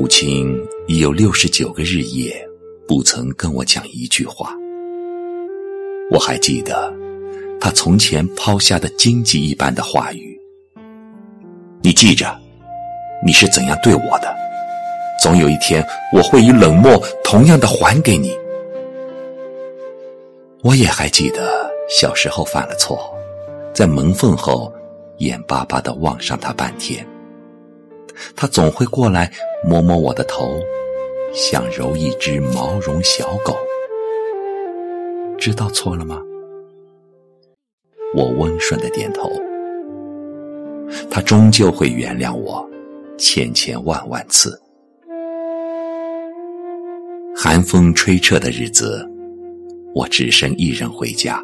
母亲已有六十九个日夜不曾跟我讲一句话。我还记得她从前抛下的荆棘一般的话语。你记着，你是怎样对我的，总有一天我会以冷漠同样的还给你。我也还记得小时候犯了错，在门缝后眼巴巴的望上他半天。他总会过来摸摸我的头，像揉一只毛绒小狗。知道错了吗？我温顺的点头。他终究会原谅我，千千万万次。寒风吹彻的日子，我只身一人回家，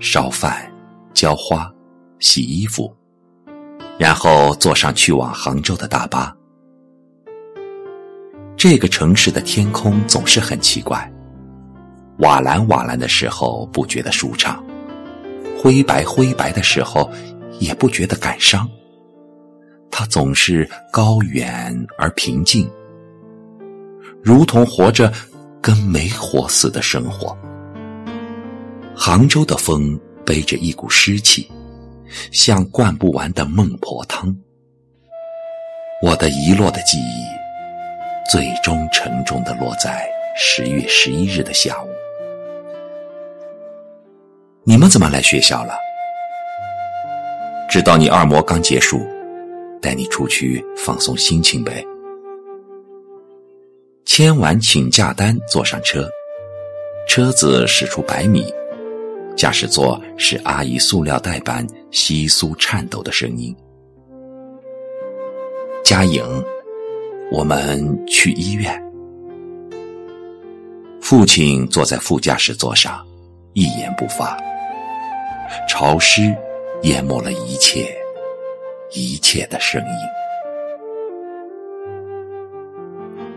烧饭、浇花、洗衣服。然后坐上去往杭州的大巴。这个城市的天空总是很奇怪，瓦蓝瓦蓝的时候不觉得舒畅，灰白灰白的时候也不觉得感伤。它总是高远而平静，如同活着跟没活似的生活。杭州的风背着一股湿气。像灌不完的孟婆汤，我的遗落的记忆，最终沉重的落在十月十一日的下午。你们怎么来学校了？知道你二模刚结束，带你出去放松心情呗。签完请假单，坐上车，车子驶出百米。驾驶座是阿姨塑料袋般稀疏颤抖的声音。嘉颖，我们去医院。父亲坐在副驾驶座上，一言不发。潮湿淹没了一切，一切的声音。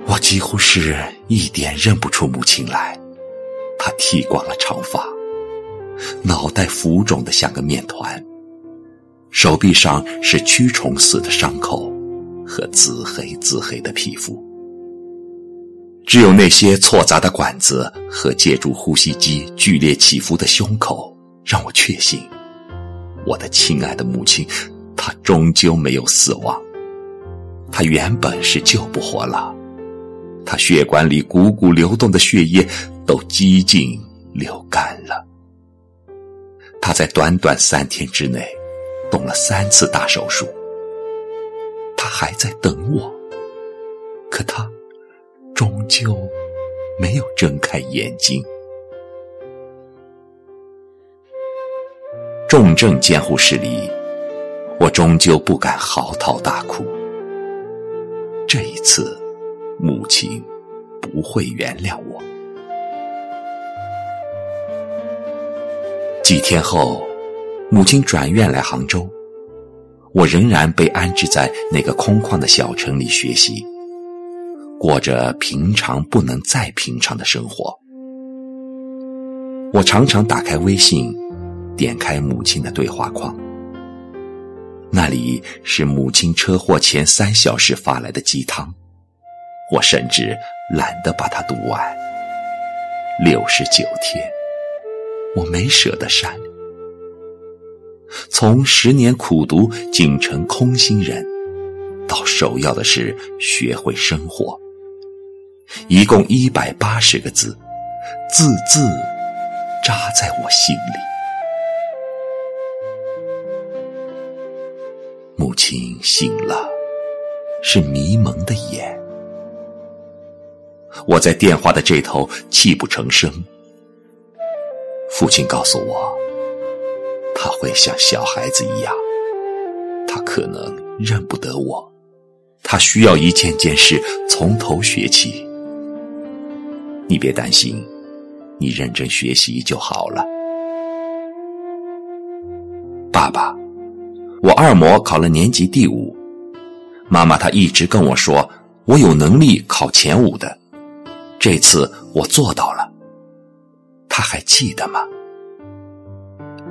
我几乎是一点认不出母亲来，她剃光了长发。脑袋浮肿的像个面团，手臂上是蛆虫似的伤口和紫黑紫黑的皮肤。只有那些错杂的管子和借助呼吸机剧烈起伏的胸口，让我确信，我的亲爱的母亲，她终究没有死亡。她原本是救不活了，她血管里汩汩流动的血液都几近流干了。他在短短三天之内动了三次大手术，他还在等我，可他终究没有睁开眼睛。重症监护室里，我终究不敢嚎啕大哭。这一次，母亲不会原谅我。几天后，母亲转院来杭州，我仍然被安置在那个空旷的小城里学习，过着平常不能再平常的生活。我常常打开微信，点开母亲的对话框，那里是母亲车祸前三小时发来的鸡汤，我甚至懒得把它读完。六十九天。我没舍得删。从十年苦读竟成空心人，到首要的是学会生活，一共一百八十个字，字字扎在我心里。母亲醒了，是迷蒙的眼。我在电话的这头泣不成声。父亲告诉我，他会像小孩子一样，他可能认不得我，他需要一件件事从头学起。你别担心，你认真学习就好了。爸爸，我二模考了年级第五，妈妈她一直跟我说，我有能力考前五的，这次我做到了。他还记得吗？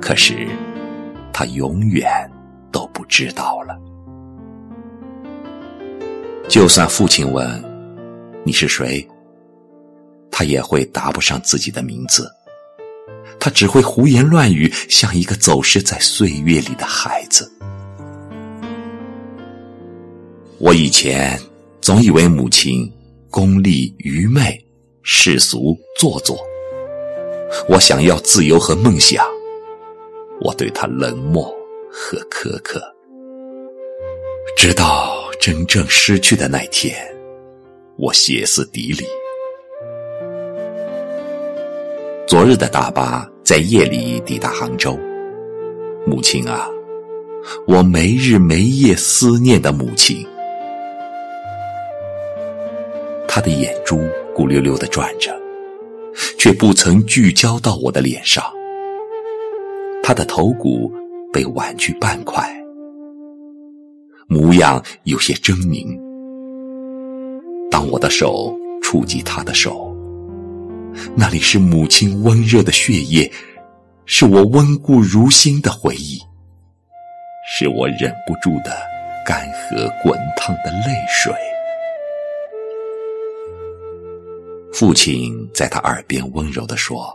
可是，他永远都不知道了。就算父亲问你是谁，他也会答不上自己的名字，他只会胡言乱语，像一个走失在岁月里的孩子。我以前总以为母亲功利、愚昧、世俗、做作。我想要自由和梦想，我对她冷漠和苛刻。直到真正失去的那天，我歇斯底里。昨日的大巴在夜里抵达杭州，母亲啊，我没日没夜思念的母亲。他的眼珠骨溜溜的转着，却不曾聚焦到我的脸上。他的头骨被挽去半块，模样有些狰狞。当我的手触及他的手，那里是母亲温热的血液，是我温故如新的回忆，是我忍不住的干涸滚烫的泪水。父亲在他耳边温柔地说：“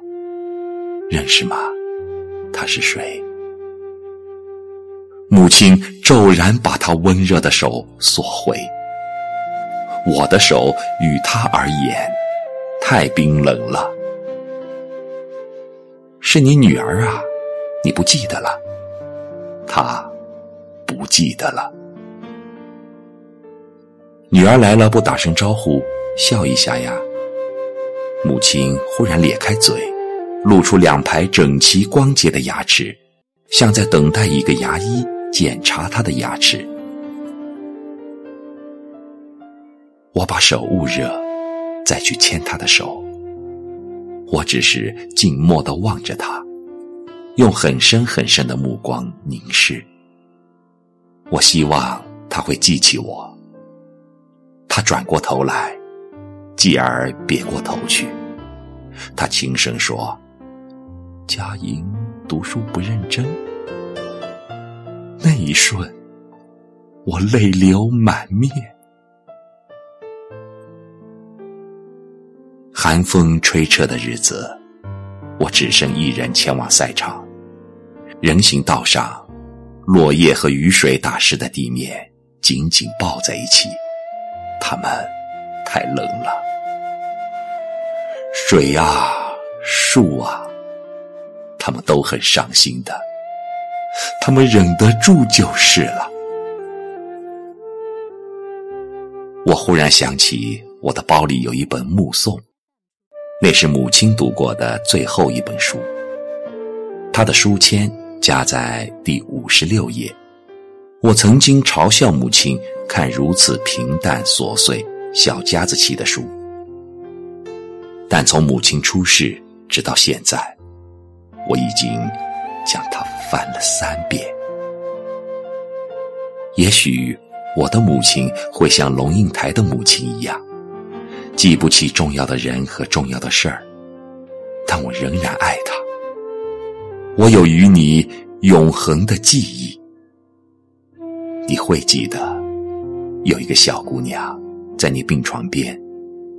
认识吗？他是谁？”母亲骤然把他温热的手缩回。我的手与他而言太冰冷了。是你女儿啊，你不记得了？他不记得了。女儿来了，不打声招呼，笑一下呀？母亲忽然咧开嘴，露出两排整齐光洁的牙齿，像在等待一个牙医检查她的牙齿。我把手捂热，再去牵她的手。我只是静默的望着她，用很深很深的目光凝视。我希望她会记起我。她转过头来。继而别过头去，他轻声说：“佳莹读书不认真。”那一瞬，我泪流满面。寒风吹彻的日子，我只身一人前往赛场。人行道上，落叶和雨水打湿的地面紧紧抱在一起，他们太冷了。水啊，树啊，他们都很伤心的，他们忍得住就是了。我忽然想起，我的包里有一本《目送》，那是母亲读过的最后一本书。她的书签夹在第五十六页。我曾经嘲笑母亲看如此平淡琐碎、小家子气的书。但从母亲出世直到现在，我已经将它翻了三遍。也许我的母亲会像龙应台的母亲一样，记不起重要的人和重要的事儿，但我仍然爱她。我有与你永恒的记忆，你会记得，有一个小姑娘在你病床边。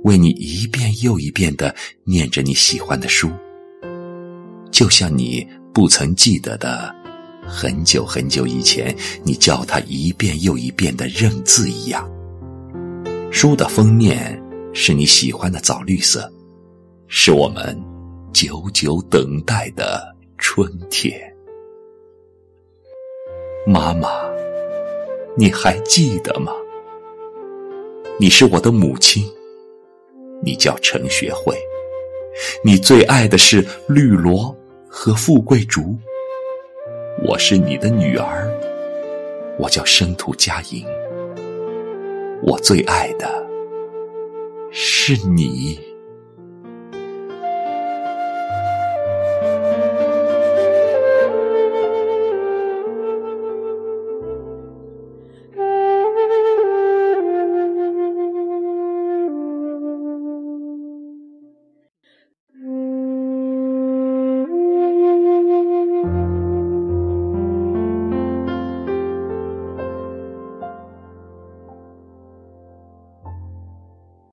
为你一遍又一遍的念着你喜欢的书，就像你不曾记得的很久很久以前，你叫他一遍又一遍的认字一样。书的封面是你喜欢的枣绿色，是我们久久等待的春天。妈妈，你还记得吗？你是我的母亲。你叫陈学会，你最爱的是绿萝和富贵竹。我是你的女儿，我叫生徒佳莹。我最爱的是你。